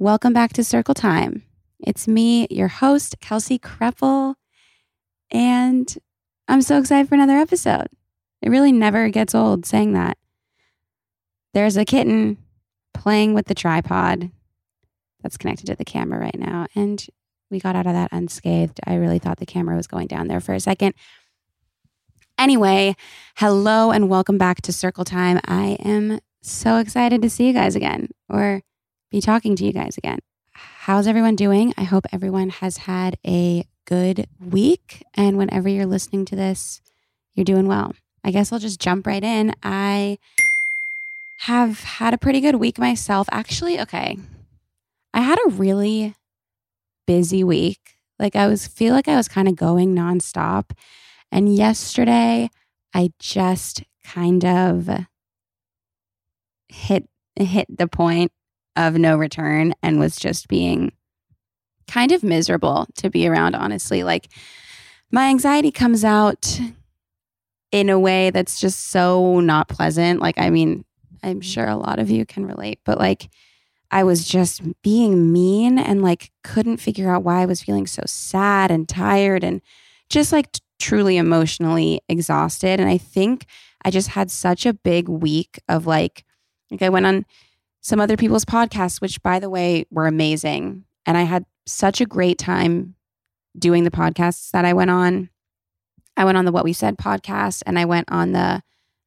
Welcome back to Circle Time. It's me, your host, Kelsey Kreppel, and I'm so excited for another episode. It really never gets old saying that. There's a kitten playing with the tripod that's connected to the camera right now, and we got out of that unscathed. I really thought the camera was going down there for a second. Anyway, hello and welcome back to Circle Time. I am so excited to see you guys again or be talking to you guys again. How's everyone doing? I hope everyone has had a good week. And whenever you're listening to this, you're doing well. I guess I'll just jump right in. I have had a pretty good week myself. Actually, okay. I had a really busy week. Like I was feel like I was kind of going nonstop. And yesterday I just kind of hit hit the point of no return and was just being kind of miserable to be around honestly. Like my anxiety comes out in a way that's just so not pleasant. Like i mean i'm mm-hmm. sure a lot of you can relate but like i was just being mean and like couldn't figure out why i was feeling so sad and tired and just like t- truly emotionally exhausted. And i think i just had such a big week of like like I went on some other people's podcasts, which by the way were amazing. And I had such a great time doing the podcasts that I went on. I went on the What We Said podcast and I went on the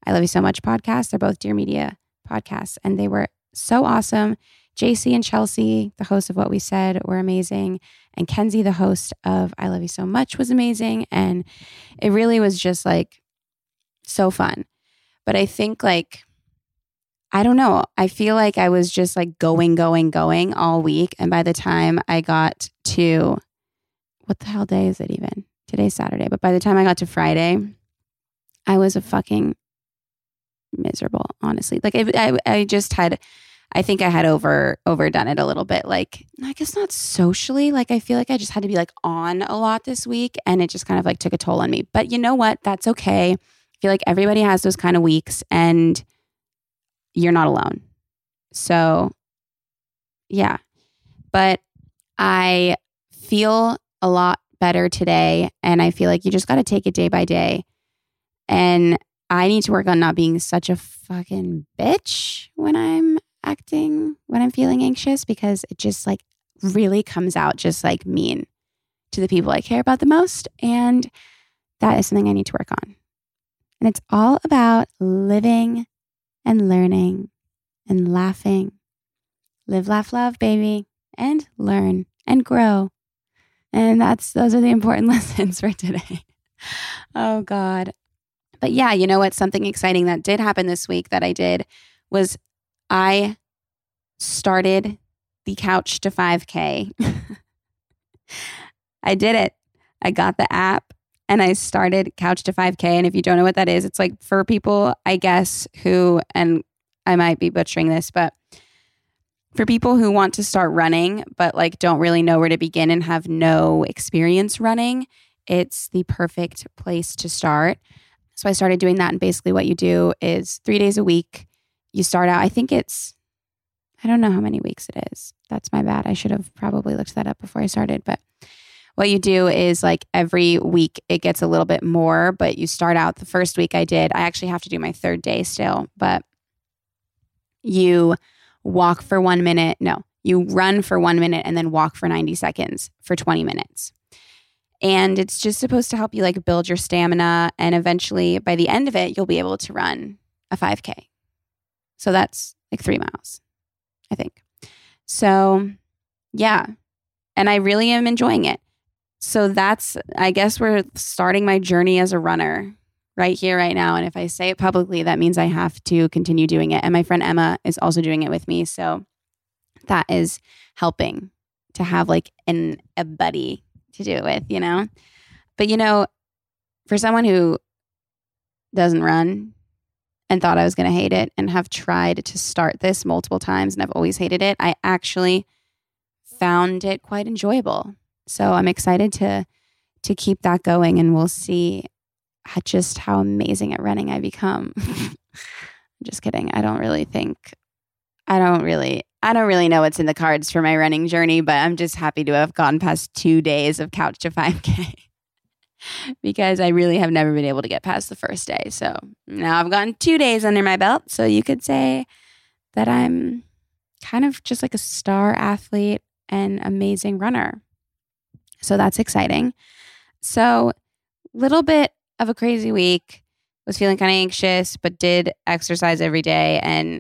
I Love You So Much podcast. They're both Dear Media podcasts and they were so awesome. JC and Chelsea, the host of What We Said, were amazing. And Kenzie, the host of I Love You So Much, was amazing. And it really was just like so fun. But I think like I don't know. I feel like I was just like going, going, going all week. And by the time I got to what the hell day is it even? Today's Saturday. But by the time I got to Friday, I was a fucking miserable, honestly. Like I, I, I just had, I think I had over overdone it a little bit. Like I guess not socially. Like I feel like I just had to be like on a lot this week, and it just kind of like took a toll on me. But you know what? That's okay. I feel like everybody has those kind of weeks, and you're not alone. So, yeah. But I feel a lot better today. And I feel like you just got to take it day by day. And I need to work on not being such a fucking bitch when I'm acting, when I'm feeling anxious, because it just like really comes out just like mean to the people I care about the most. And that is something I need to work on. And it's all about living and learning and laughing. Live, laugh, love, baby, and learn and grow. And that's those are the important lessons for today. oh God. But yeah, you know what? Something exciting that did happen this week that I did was I started the couch to 5K. I did it. I got the app and I started Couch to 5K. And if you don't know what that is, it's like for people, I guess, who, and I might be butchering this, but for people who want to start running, but like don't really know where to begin and have no experience running, it's the perfect place to start. So I started doing that. And basically, what you do is three days a week, you start out, I think it's, I don't know how many weeks it is. That's my bad. I should have probably looked that up before I started. But what you do is like every week it gets a little bit more, but you start out the first week I did. I actually have to do my third day still, but you walk for one minute. No, you run for one minute and then walk for 90 seconds for 20 minutes. And it's just supposed to help you like build your stamina. And eventually, by the end of it, you'll be able to run a 5K. So that's like three miles, I think. So, yeah. And I really am enjoying it. So that's, I guess, we're starting my journey as a runner right here, right now. And if I say it publicly, that means I have to continue doing it. And my friend Emma is also doing it with me. So that is helping to have like an a buddy to do it with, you know? But you know, for someone who doesn't run and thought I was going to hate it and have tried to start this multiple times and I've always hated it, I actually found it quite enjoyable. So I'm excited to to keep that going and we'll see just how amazing at running I become. just kidding. I don't really think I don't really I don't really know what's in the cards for my running journey, but I'm just happy to have gone past 2 days of couch to 5k. because I really have never been able to get past the first day. So now I've gotten 2 days under my belt, so you could say that I'm kind of just like a star athlete and amazing runner. So that's exciting. So, little bit of a crazy week. Was feeling kind of anxious, but did exercise every day and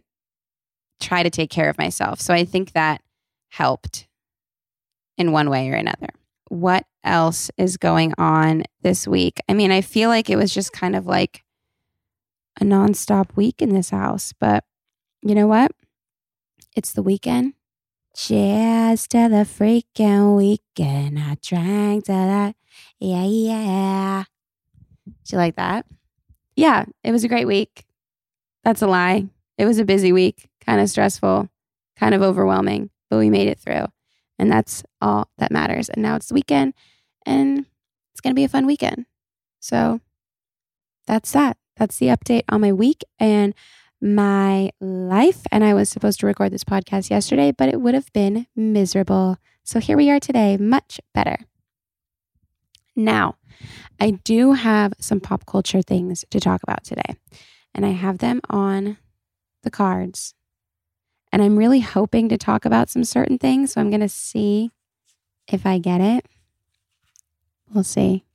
try to take care of myself. So I think that helped in one way or another. What else is going on this week? I mean, I feel like it was just kind of like a nonstop week in this house, but you know what? It's the weekend. Cheers to the freaking weekend. I drank to that. Yeah, yeah. Do you like that? Yeah, it was a great week. That's a lie. It was a busy week, kind of stressful, kind of overwhelming, but we made it through. And that's all that matters. And now it's the weekend and it's going to be a fun weekend. So that's that. That's the update on my week and my life. And I was supposed to record this podcast yesterday, but it would have been miserable. So here we are today, much better. Now, I do have some pop culture things to talk about today, and I have them on the cards. And I'm really hoping to talk about some certain things. So I'm going to see if I get it. We'll see.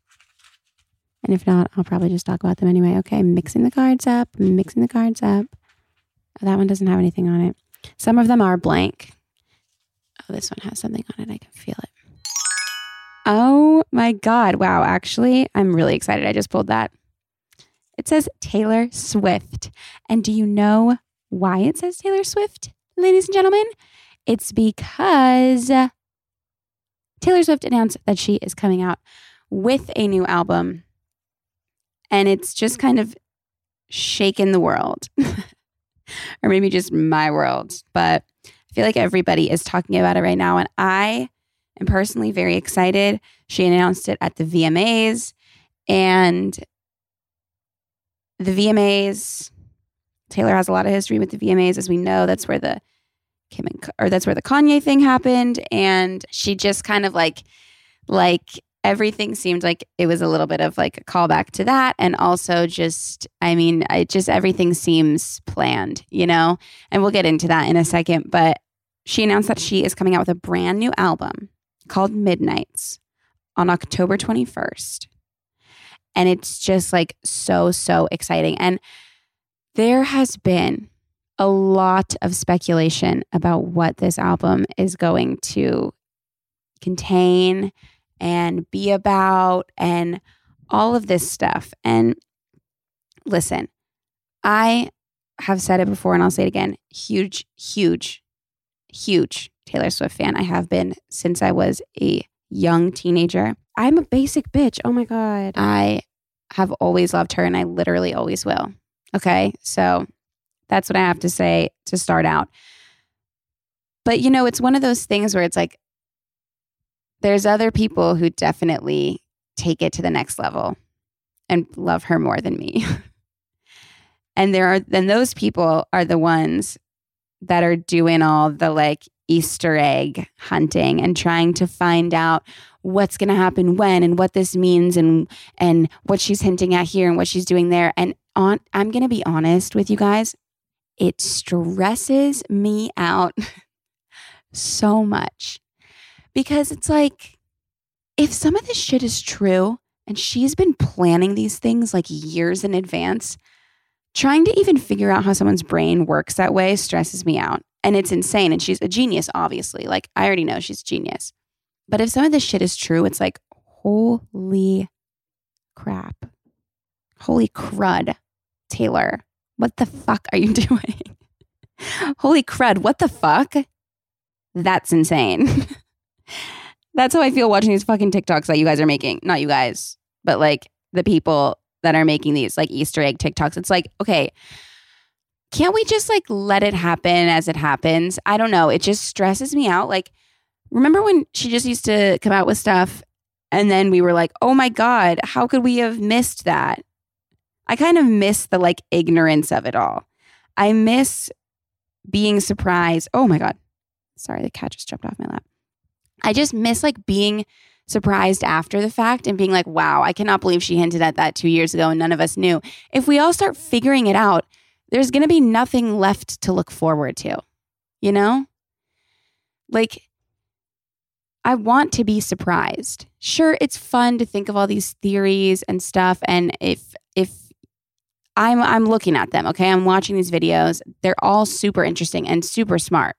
And if not, I'll probably just talk about them anyway. Okay, mixing the cards up, mixing the cards up. Oh, that one doesn't have anything on it. Some of them are blank. Oh, this one has something on it. I can feel it. Oh my God. Wow. Actually, I'm really excited. I just pulled that. It says Taylor Swift. And do you know why it says Taylor Swift, ladies and gentlemen? It's because Taylor Swift announced that she is coming out with a new album. And it's just kind of shaken the world, or maybe just my world. But I feel like everybody is talking about it right now. And I am personally very excited. She announced it at the VMAs, and the VMAs. Taylor has a lot of history with the VMAs, as we know. That's where the Kim and, or that's where the Kanye thing happened, and she just kind of like, like everything seemed like it was a little bit of like a callback to that, and also just, I mean, it just everything seems planned, you know. And we'll get into that in a second, but she announced that she is coming out with a brand new album called Midnights on October 21st. And it's just like so, so exciting. And there has been a lot of speculation about what this album is going to contain and be about and all of this stuff. And listen, I have said it before and I'll say it again huge, huge, huge Taylor Swift fan. I have been since I was a young teenager. I'm a basic bitch. Oh my God. I have always loved her and I literally always will. Okay. So that's what I have to say to start out. But you know, it's one of those things where it's like there's other people who definitely take it to the next level and love her more than me. and there are then those people are the ones that are doing all the like Easter egg hunting and trying to find out what's going to happen when and what this means and and what she's hinting at here and what she's doing there and on I'm going to be honest with you guys it stresses me out so much because it's like if some of this shit is true and she's been planning these things like years in advance trying to even figure out how someone's brain works that way stresses me out. And it's insane and she's a genius obviously. Like i already know she's a genius. But if some of this shit is true it's like holy crap. Holy crud taylor. What the fuck are you doing? Holy crud what the fuck? That's insane that's how i feel watching these fucking tiktoks that you guys are making not you guys but like the people that are making these like easter egg tiktoks it's like okay can't we just like let it happen as it happens? I don't know. It just stresses me out. Like, remember when she just used to come out with stuff and then we were like, oh my God, how could we have missed that? I kind of miss the like ignorance of it all. I miss being surprised. Oh my God. Sorry, the cat just jumped off my lap. I just miss like being surprised after the fact and being like, wow, I cannot believe she hinted at that two years ago and none of us knew. If we all start figuring it out, there's going to be nothing left to look forward to, you know? Like, I want to be surprised. Sure, it's fun to think of all these theories and stuff. And if, if, I'm, I'm looking at them, okay? I'm watching these videos. They're all super interesting and super smart.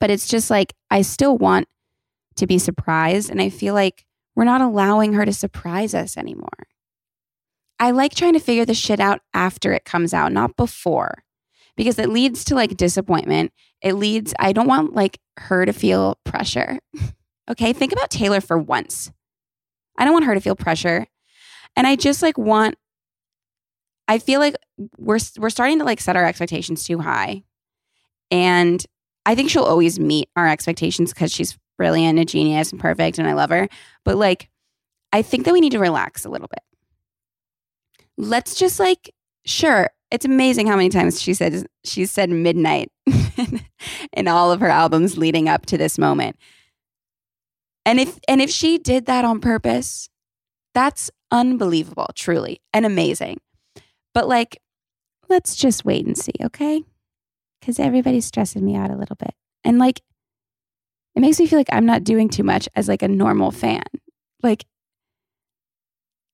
But it's just like, I still want to be surprised. And I feel like we're not allowing her to surprise us anymore. I like trying to figure the shit out after it comes out, not before, because it leads to like disappointment. It leads, I don't want like her to feel pressure. okay. Think about Taylor for once. I don't want her to feel pressure. And I just like want, I feel like we're, we're starting to like set our expectations too high. And I think she'll always meet our expectations because she's brilliant, and genius, and perfect, and I love her. But like, I think that we need to relax a little bit let's just like, sure, it's amazing how many times she said she said midnight in all of her albums leading up to this moment. And if and if she did that on purpose, that's unbelievable, truly, and amazing. But like, let's just wait and see, okay? Because everybody's stressing me out a little bit. And like, it makes me feel like I'm not doing too much as like a normal fan. Like,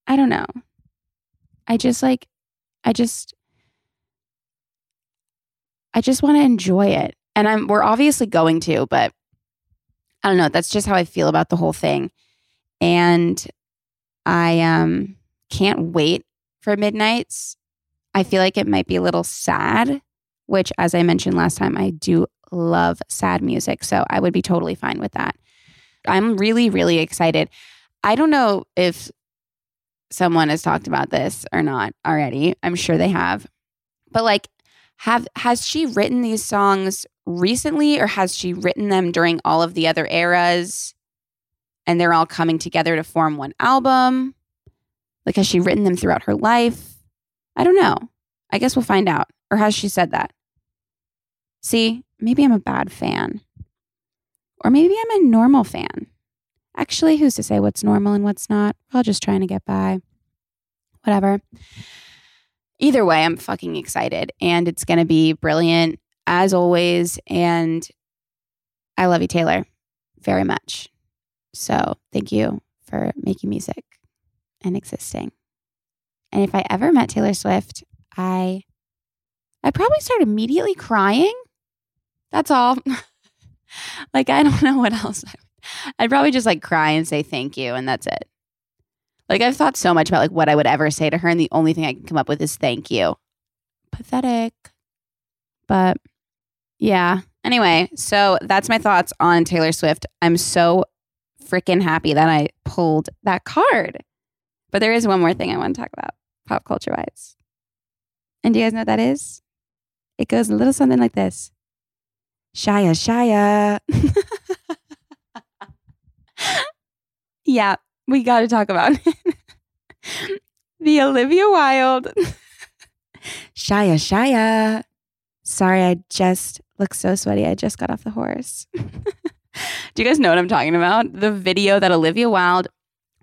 I don't know. I just like, I just, I just want to enjoy it. And I'm, we're obviously going to, but I don't know. That's just how I feel about the whole thing. And I um, can't wait for midnights. I feel like it might be a little sad, which, as I mentioned last time, I do love sad music. So I would be totally fine with that. I'm really, really excited. I don't know if someone has talked about this or not already. I'm sure they have. But like have has she written these songs recently or has she written them during all of the other eras and they're all coming together to form one album? Like has she written them throughout her life? I don't know. I guess we'll find out. Or has she said that? See, maybe I'm a bad fan. Or maybe I'm a normal fan. Actually, who's to say what's normal and what's not? All just trying to get by. Whatever. Either way, I'm fucking excited and it's going to be brilliant as always. And I love you, Taylor, very much. So thank you for making music and existing. And if I ever met Taylor Swift, I I probably start immediately crying. That's all. like I don't know what else I'd probably just like cry and say thank you, and that's it. Like I've thought so much about like what I would ever say to her, and the only thing I can come up with is thank you. Pathetic. But yeah. Anyway, so that's my thoughts on Taylor Swift. I'm so freaking happy that I pulled that card. But there is one more thing I want to talk about pop culture wise. And do you guys know what that is? It goes a little something like this Shia, Shia. yeah, we got to talk about it. the Olivia Wilde. Shia, Shia. Sorry, I just look so sweaty. I just got off the horse. Do you guys know what I'm talking about? The video that Olivia Wilde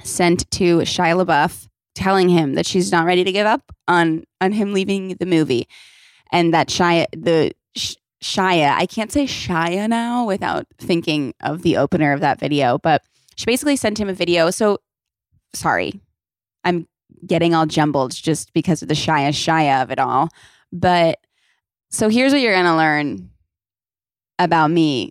sent to Shia LaBeouf telling him that she's not ready to give up on on him leaving the movie and that Shia the Shia, I can't say Shia now without thinking of the opener of that video, but she basically sent him a video. So sorry. I'm getting all jumbled just because of the Shia Shia of it all. But so here's what you're going to learn about me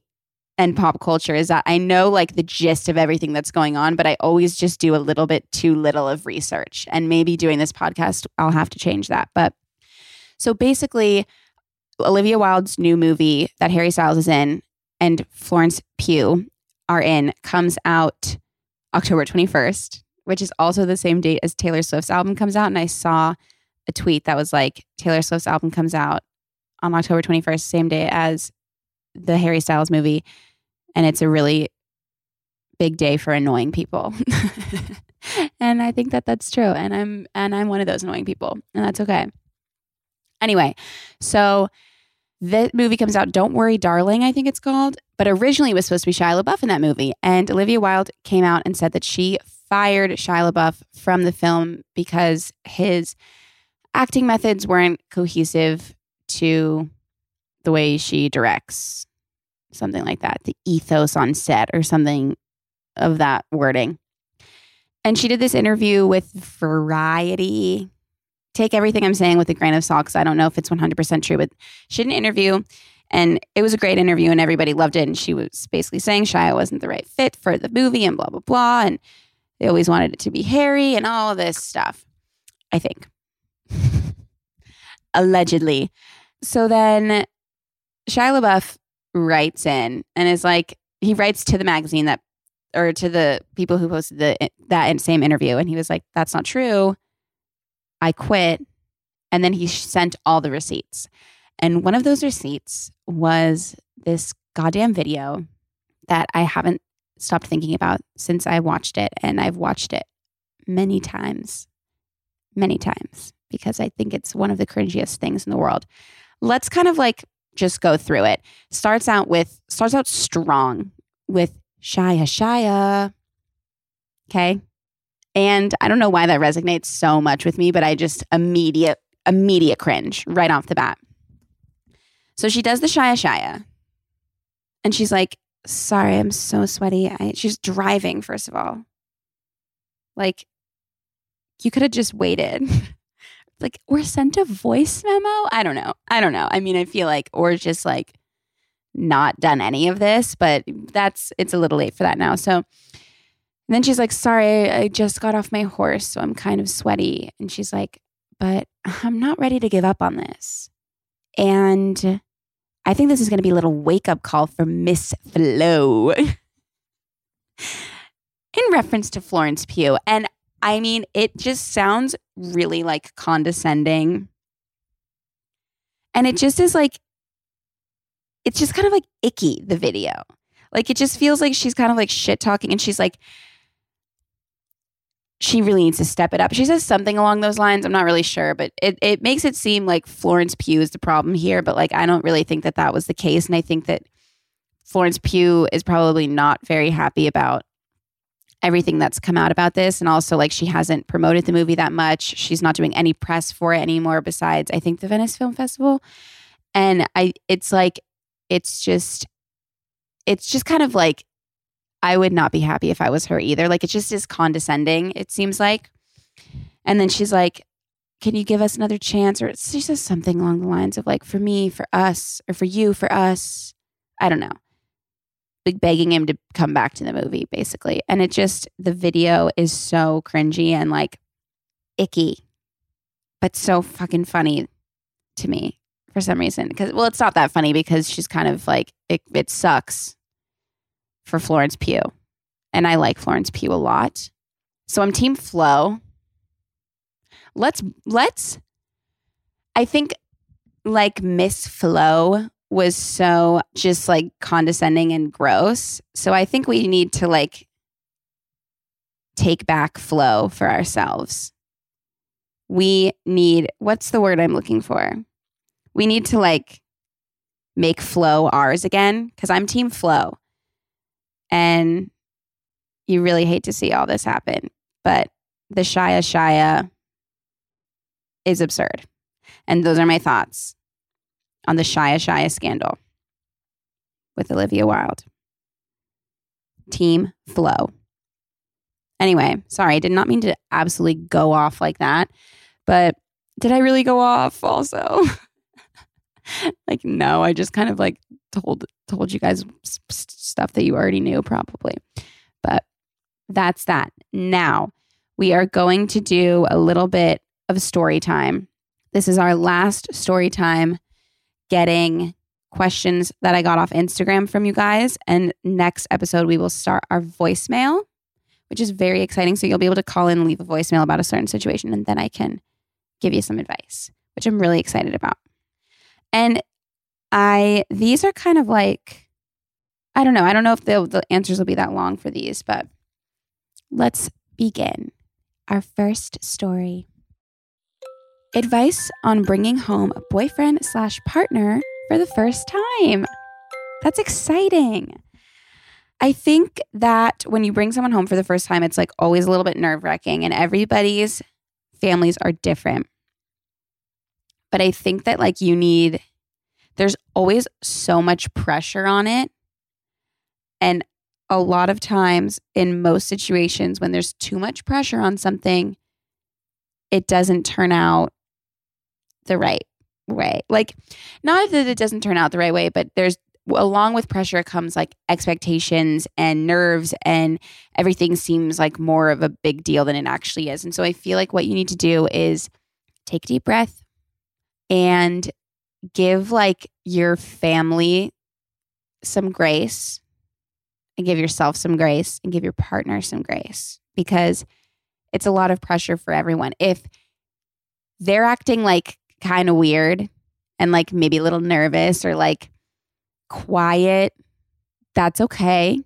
and pop culture is that I know like the gist of everything that's going on, but I always just do a little bit too little of research. And maybe doing this podcast, I'll have to change that. But so basically, Olivia Wilde's new movie that Harry Styles is in and Florence Pugh are in comes out October 21st, which is also the same date as Taylor Swift's album comes out. And I saw a tweet that was like, Taylor Swift's album comes out on October 21st, same day as the Harry Styles movie. And it's a really big day for annoying people. and I think that that's true. And I'm, and I'm one of those annoying people and that's okay. Anyway, so the movie comes out, Don't Worry, Darling, I think it's called. But originally it was supposed to be Shia LaBeouf in that movie. And Olivia Wilde came out and said that she fired Shia LaBeouf from the film because his acting methods weren't cohesive to the way she directs, something like that, the ethos on set or something of that wording. And she did this interview with Variety. Take everything I'm saying with a grain of salt because I don't know if it's 100% true, but she did an interview and it was a great interview and everybody loved it. And she was basically saying Shia wasn't the right fit for the movie and blah, blah, blah. And they always wanted it to be Harry and all this stuff, I think. Allegedly. So then Shia LaBeouf writes in and is like, he writes to the magazine that, or to the people who posted the that same interview, and he was like, "That's not true. I quit." And then he sent all the receipts, and one of those receipts was this goddamn video that I haven't stopped thinking about since I watched it, and I've watched it many times, many times because I think it's one of the cringiest things in the world. Let's kind of like just go through it. Starts out with starts out strong with Shia Shia. Okay. And I don't know why that resonates so much with me, but I just immediate immediate cringe right off the bat. So she does the Shia Shia. And she's like, sorry, I'm so sweaty. I, she's driving, first of all. Like, you could have just waited. like or sent a voice memo. I don't know. I don't know. I mean, I feel like or just like not done any of this, but that's it's a little late for that now. So then she's like, "Sorry, I just got off my horse, so I'm kind of sweaty." And she's like, "But I'm not ready to give up on this." And I think this is going to be a little wake up call for Miss Flo. in reference to Florence Pugh. And I mean, it just sounds really like condescending. And it just is like, it's just kind of like icky, the video. Like, it just feels like she's kind of like shit talking and she's like, she really needs to step it up. She says something along those lines. I'm not really sure, but it, it makes it seem like Florence Pugh is the problem here. But like, I don't really think that that was the case. And I think that Florence Pugh is probably not very happy about everything that's come out about this and also like she hasn't promoted the movie that much she's not doing any press for it anymore besides i think the venice film festival and i it's like it's just it's just kind of like i would not be happy if i was her either. Like it just is condescending it seems like. And then she's like can you give us another chance? Or she says something along the lines of like for me for us or for you for us. I don't know. Like begging him to come back to the movie, basically. And it just, the video is so cringy and like icky, but so fucking funny to me for some reason. Because, well, it's not that funny because she's kind of like, it, it sucks for Florence Pugh. and I like Florence Pugh a lot. So I'm team Flo. Let's let's I think like Miss Flo was so just like condescending and gross. So I think we need to like take back Flo for ourselves. We need what's the word I'm looking for? We need to like make Flo ours again because I'm team Flo. And you really hate to see all this happen, but the Shia Shia is absurd. And those are my thoughts on the Shia Shia scandal with Olivia Wilde. Team Flo. Anyway, sorry, I did not mean to absolutely go off like that, but did I really go off also? like no, I just kind of like told told you guys stuff that you already knew probably. But that's that. Now, we are going to do a little bit of story time. This is our last story time getting questions that I got off Instagram from you guys. And next episode, we will start our voicemail, which is very exciting. So you'll be able to call in and leave a voicemail about a certain situation, and then I can give you some advice, which I'm really excited about. And I, these are kind of like, I don't know. I don't know if the, the answers will be that long for these, but let's begin. Our first story. Advice on bringing home a boyfriend slash partner for the first time. That's exciting. I think that when you bring someone home for the first time, it's like always a little bit nerve wracking, and everybody's families are different. But I think that like you need, there's always so much pressure on it. And a lot of times in most situations, when there's too much pressure on something, it doesn't turn out the right way. Like, not that it doesn't turn out the right way, but there's along with pressure comes like expectations and nerves, and everything seems like more of a big deal than it actually is. And so I feel like what you need to do is take a deep breath and give like your family some grace and give yourself some grace and give your partner some grace because it's a lot of pressure for everyone. If they're acting like kind of weird and like maybe a little nervous or like quiet, that's okay.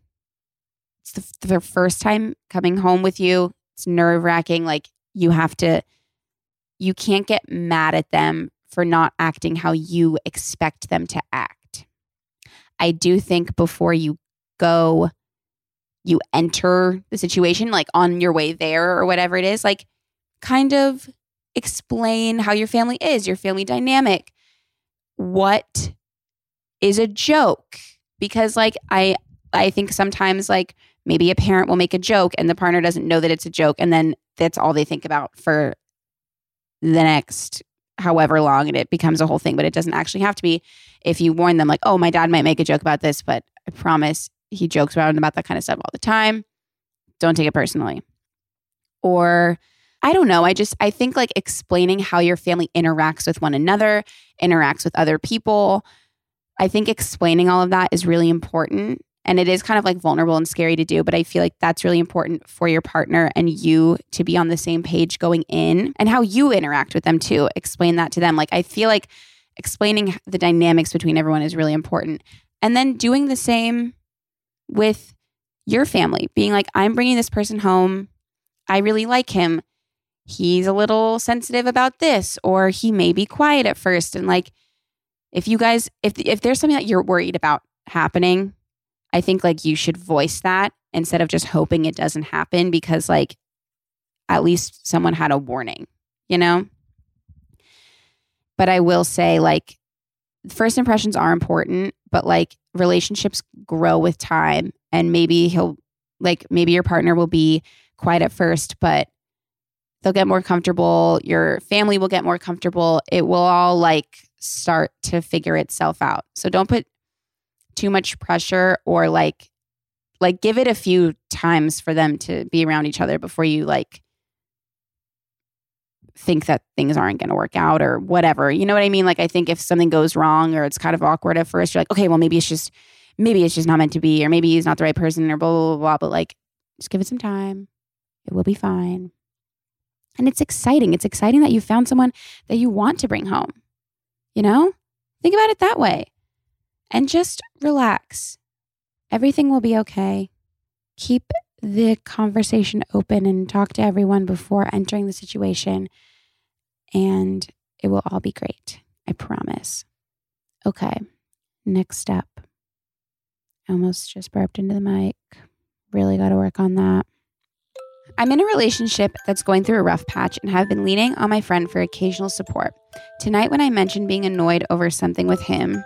It's the, the first time coming home with you. It's nerve wracking. Like you have to, you can't get mad at them for not acting how you expect them to act. I do think before you go, you enter the situation, like on your way there or whatever it is, like kind of explain how your family is, your family dynamic. What is a joke? Because like I I think sometimes like maybe a parent will make a joke and the partner doesn't know that it's a joke and then that's all they think about for the next however long and it becomes a whole thing but it doesn't actually have to be if you warn them like oh my dad might make a joke about this but i promise he jokes around about that kind of stuff all the time don't take it personally or I don't know. I just, I think like explaining how your family interacts with one another, interacts with other people. I think explaining all of that is really important. And it is kind of like vulnerable and scary to do, but I feel like that's really important for your partner and you to be on the same page going in and how you interact with them too. Explain that to them. Like, I feel like explaining the dynamics between everyone is really important. And then doing the same with your family, being like, I'm bringing this person home. I really like him he's a little sensitive about this or he may be quiet at first and like if you guys if if there's something that you're worried about happening i think like you should voice that instead of just hoping it doesn't happen because like at least someone had a warning you know? But i will say like first impressions are important but like relationships grow with time and maybe he'll like maybe your partner will be quiet at first but they'll get more comfortable your family will get more comfortable. It will all like start to figure itself out. So don't put too much pressure or like like give it a few times for them to be around each other before you like think that things aren't going to work out or whatever you know what i mean like i think if something goes wrong or it's kind of awkward at first you're like okay well maybe it's just maybe it's just not meant to be or maybe he's not the right person or blah blah blah, blah. but like Just give it some time. It will be fine. And it's exciting. It's exciting that you found someone that you want to bring home. You know? Think about it that way. And just relax. Everything will be okay. Keep the conversation open and talk to everyone before entering the situation. And it will all be great. I promise. Okay. Next step. I almost just burped into the mic. Really got to work on that. I'm in a relationship that's going through a rough patch and have been leaning on my friend for occasional support. Tonight, when I mentioned being annoyed over something with him,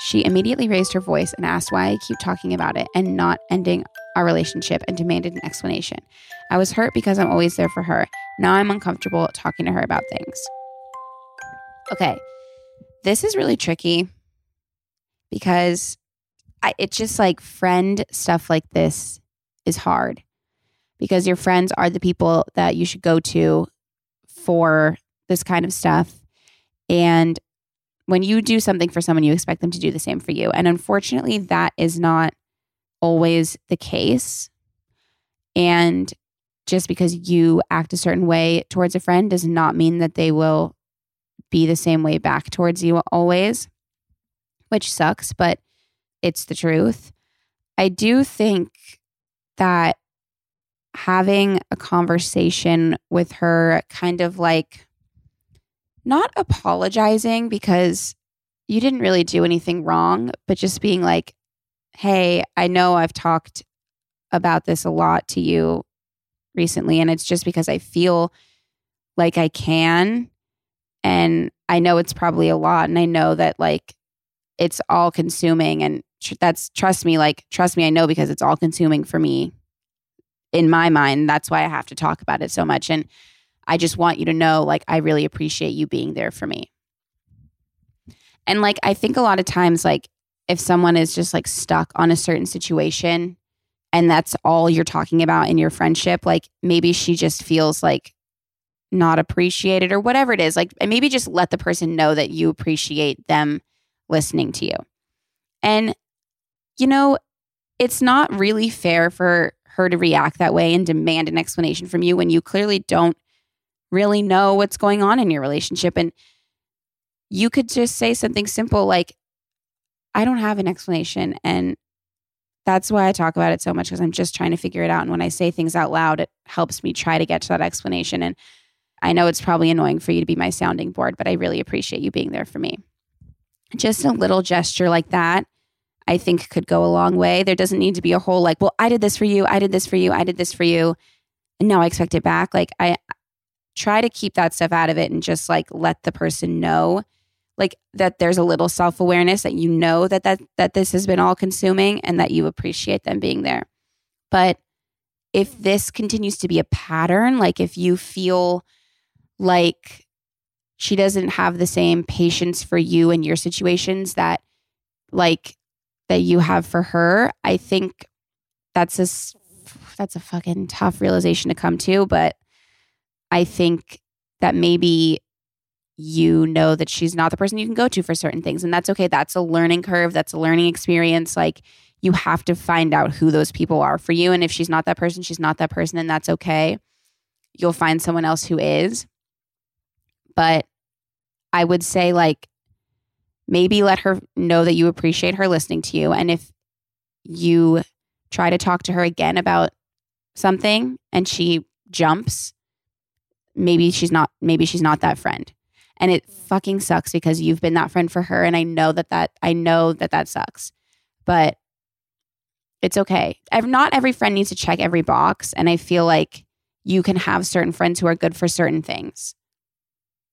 she immediately raised her voice and asked why I keep talking about it and not ending our relationship and demanded an explanation. I was hurt because I'm always there for her. Now I'm uncomfortable talking to her about things. Okay, this is really tricky because I, it's just like friend stuff like this is hard because your friends are the people that you should go to for this kind of stuff. And when you do something for someone, you expect them to do the same for you. And unfortunately, that is not always the case. And just because you act a certain way towards a friend does not mean that they will be the same way back towards you always, which sucks, but it's the truth. I do think that having a conversation with her, kind of like not apologizing because you didn't really do anything wrong, but just being like, hey, I know I've talked about this a lot to you recently, and it's just because I feel like I can. And I know it's probably a lot, and I know that like it's all consuming. And tr- that's, trust me, like, trust me, I know because it's all consuming for me in my mind. That's why I have to talk about it so much. And I just want you to know, like, I really appreciate you being there for me. And like, I think a lot of times, like, if someone is just like stuck on a certain situation and that's all you're talking about in your friendship, like, maybe she just feels like not appreciated or whatever it is. Like, and maybe just let the person know that you appreciate them listening to you. And, you know, it's not really fair for her to react that way and demand an explanation from you when you clearly don't really know what's going on in your relationship. And you could just say something simple like, I don't have an explanation. And that's why I talk about it so much because I'm just trying to figure it out. And when I say things out loud, it helps me try to get to that explanation. And I know it's probably annoying for you to be my sounding board, but I really appreciate you being there for me. Just a little gesture like that, I think could go a long way. There doesn't need to be a whole like, well, I did this for you, I did this for you, I did this for you. And now I expect it back. Like I try to keep that stuff out of it and just like let the person know like that there's a little self-awareness that you know that that that this has been all consuming and that you appreciate them being there. But if this continues to be a pattern, like if you feel like she doesn't have the same patience for you and your situations that like that you have for her, I think that's a that's a fucking tough realization to come to, but I think that maybe you know that she's not the person you can go to for certain things. And that's okay. That's a learning curve, that's a learning experience. Like you have to find out who those people are for you. And if she's not that person, she's not that person, and that's okay. You'll find someone else who is. But I would say, like, maybe let her know that you appreciate her listening to you. And if you try to talk to her again about something and she jumps, maybe she's not maybe she's not that friend. And it mm. fucking sucks because you've been that friend for her and i know that that i know that that sucks. But it's okay. Not every friend needs to check every box. And i feel like you can have certain friends who are good for certain things.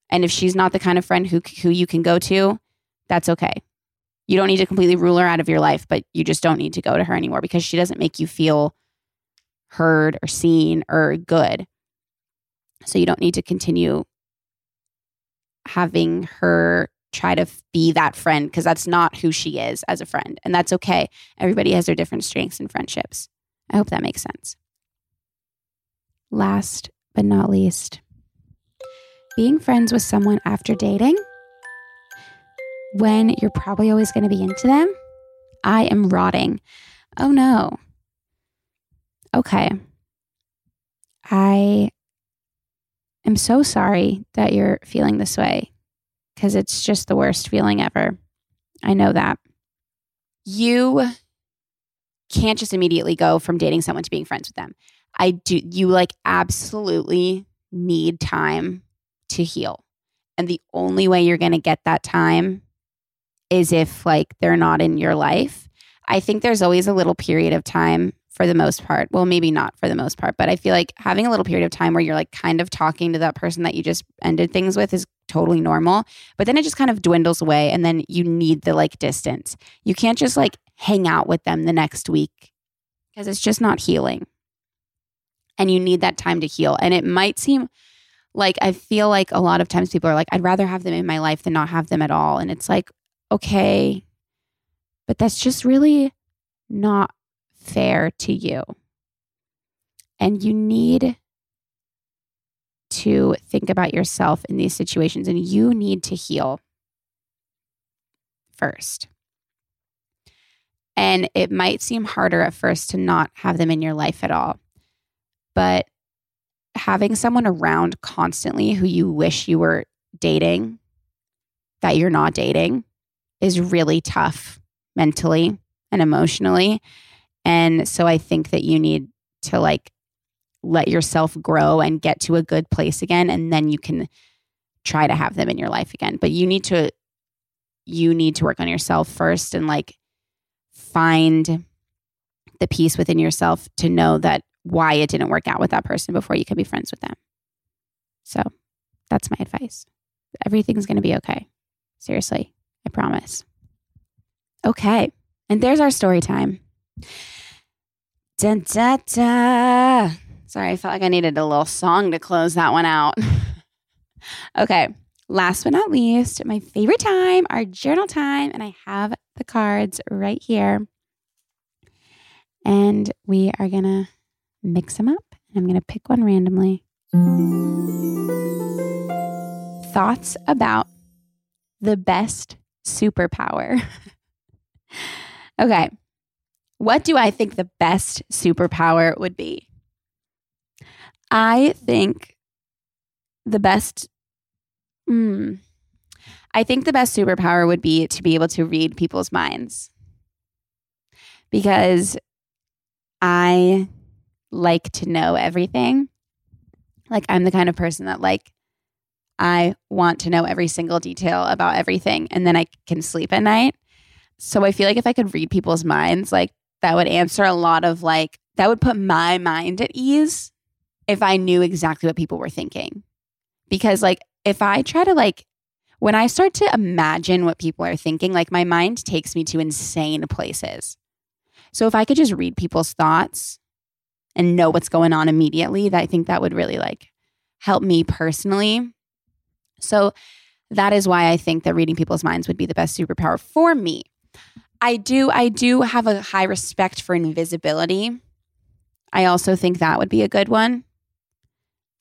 And if she's not the kind of friend who who you can go to that's okay. You don't need to completely rule her out of your life but you just don't need to go to her anymore because she doesn't make you feel heard or seen or good so you don't need to continue having her try to be that friend because that's not who she is as a friend. And that's okay. Everybody has their different strengths and friendships. I hope that makes sense. Last but not least, being friends with someone after dating when you're probably always going to be into them. I am rotting. Oh no. Okay. I am so sorry that you're feeling this way because it's just the worst feeling ever. I know that. You can't just immediately go from dating someone to being friends with them. I do, you like absolutely need time to heal. And the only way you're going to get that time is if like they're not in your life. I think there's always a little period of time for the most part. Well, maybe not for the most part, but I feel like having a little period of time where you're like kind of talking to that person that you just ended things with is totally normal. But then it just kind of dwindles away and then you need the like distance. You can't just like hang out with them the next week because it's just not healing. And you need that time to heal. And it might seem like I feel like a lot of times people are like, I'd rather have them in my life than not have them at all. And it's like, okay, but that's just really not fair to you. And you need to think about yourself in these situations and you need to heal first. And it might seem harder at first to not have them in your life at all. But having someone around constantly who you wish you were dating that you're not dating is really tough mentally and emotionally. And so I think that you need to like let yourself grow and get to a good place again and then you can try to have them in your life again. But you need to you need to work on yourself first and like find the peace within yourself to know that why it didn't work out with that person before you can be friends with them. So, that's my advice. Everything's going to be okay. Seriously, I promise. Okay. And there's our story time. Dun, da, da. Sorry, I felt like I needed a little song to close that one out. okay, last but not least, my favorite time, our journal time. And I have the cards right here. And we are going to mix them up. I'm going to pick one randomly. Thoughts about the best superpower. okay. What do I think the best superpower would be? I think the best, mm, I think the best superpower would be to be able to read people's minds because I like to know everything. Like, I'm the kind of person that, like, I want to know every single detail about everything and then I can sleep at night. So I feel like if I could read people's minds, like that would answer a lot of like, that would put my mind at ease if I knew exactly what people were thinking. Because, like, if I try to, like, when I start to imagine what people are thinking, like, my mind takes me to insane places. So if I could just read people's thoughts and know what's going on immediately, that I think that would really, like, help me personally. So that is why I think that reading people's minds would be the best superpower for me. I do I do have a high respect for invisibility. I also think that would be a good one.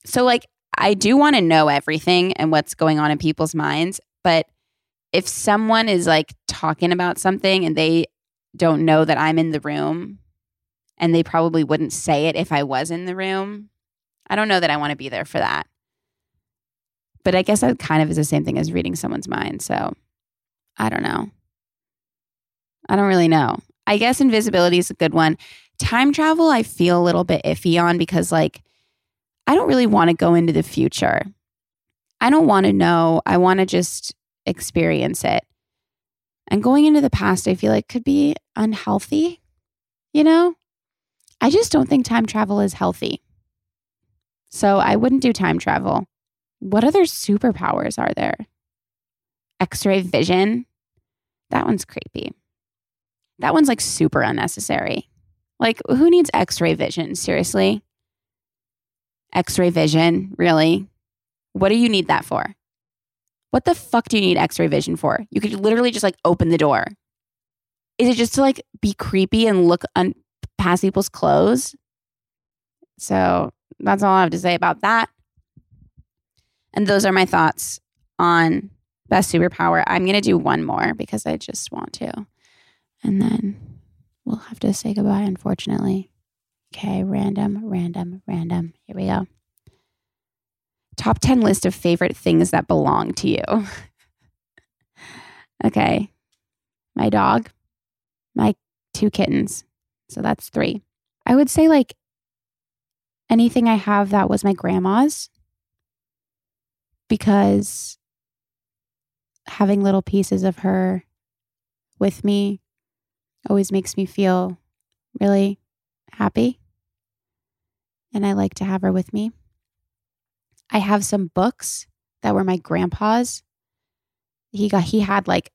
So like I do want to know everything and what's going on in people's minds, but if someone is like talking about something and they don't know that I'm in the room and they probably wouldn't say it if I was in the room, I don't know that I want to be there for that. But I guess that kind of is the same thing as reading someone's mind. So I don't know. I don't really know. I guess invisibility is a good one. Time travel, I feel a little bit iffy on because, like, I don't really want to go into the future. I don't want to know. I want to just experience it. And going into the past, I feel like could be unhealthy. You know, I just don't think time travel is healthy. So I wouldn't do time travel. What other superpowers are there? X ray vision. That one's creepy. That one's like super unnecessary. Like, who needs x ray vision? Seriously? X ray vision? Really? What do you need that for? What the fuck do you need x ray vision for? You could literally just like open the door. Is it just to like be creepy and look un- past people's clothes? So that's all I have to say about that. And those are my thoughts on best superpower. I'm going to do one more because I just want to. And then we'll have to say goodbye, unfortunately. Okay, random, random, random. Here we go. Top 10 list of favorite things that belong to you. okay. My dog, my two kittens. So that's three. I would say, like, anything I have that was my grandma's because having little pieces of her with me always makes me feel really happy. And I like to have her with me. I have some books that were my grandpa's. He got he had like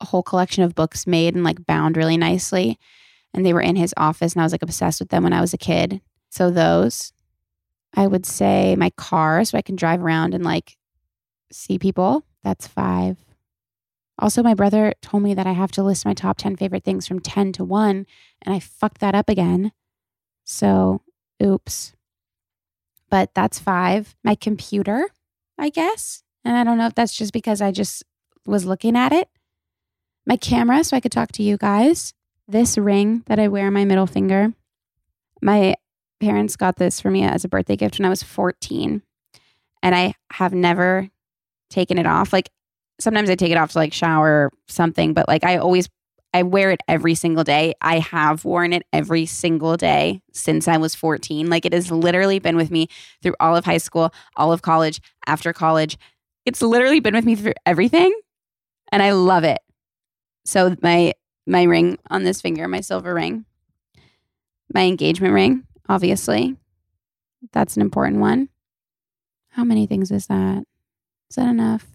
a whole collection of books made and like bound really nicely. And they were in his office and I was like obsessed with them when I was a kid. So those. I would say my car so I can drive around and like see people. That's 5. Also, my brother told me that I have to list my top 10 favorite things from 10 to 1, and I fucked that up again. So, oops. But that's five. My computer, I guess. And I don't know if that's just because I just was looking at it. My camera, so I could talk to you guys. This ring that I wear on my middle finger. My parents got this for me as a birthday gift when I was 14. And I have never taken it off. Like sometimes I take it off to like shower or something, but like I always I wear it every single day. I have worn it every single day since I was 14. Like it has literally been with me through all of high school, all of college, after college. It's literally been with me through everything and I love it. So my my ring on this finger, my silver ring, my engagement ring, obviously. That's an important one. How many things is that? Is that enough?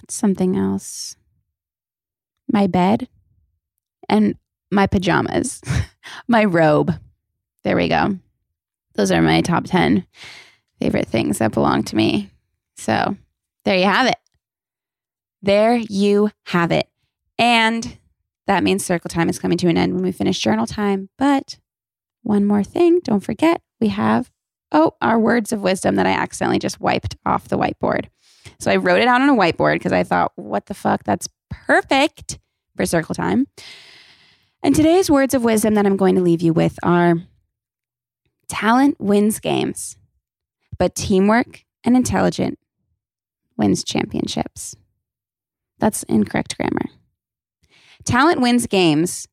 What's something else? My bed and my pajamas, my robe. There we go. Those are my top 10 favorite things that belong to me. So there you have it. There you have it. And that means circle time is coming to an end when we finish journal time. But one more thing, don't forget, we have, oh, our words of wisdom that I accidentally just wiped off the whiteboard. So I wrote it out on a whiteboard because I thought, what the fuck? That's perfect for circle time. And today's words of wisdom that I'm going to leave you with are talent wins games, but teamwork and intelligence wins championships. That's incorrect grammar. Talent wins games,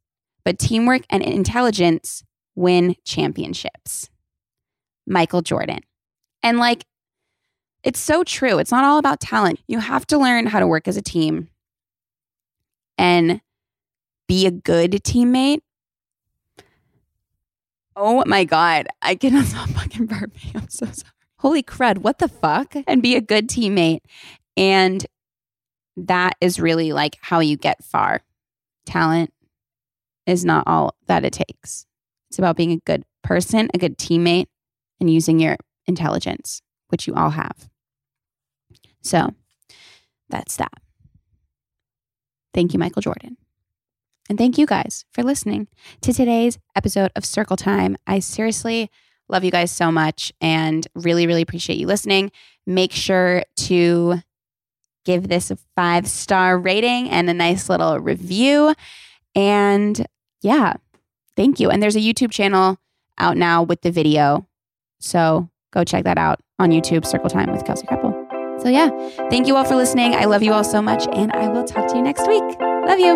but teamwork and intelligence win championships. Michael Jordan. And like, it's so true. It's not all about talent. You have to learn how to work as a team and be a good teammate. Oh my God. I cannot stop fucking burping. I'm so sorry. Holy crud. What the fuck? And be a good teammate. And that is really like how you get far. Talent is not all that it takes. It's about being a good person, a good teammate, and using your intelligence, which you all have. So that's that. Thank you, Michael Jordan. And thank you guys for listening to today's episode of Circle Time. I seriously love you guys so much and really, really appreciate you listening. Make sure to give this a five star rating and a nice little review. And yeah, thank you. And there's a YouTube channel out now with the video. So go check that out on YouTube, Circle Time with Kelsey Kreppel. So yeah, thank you all for listening. I love you all so much, and I will talk to you next week. Love you.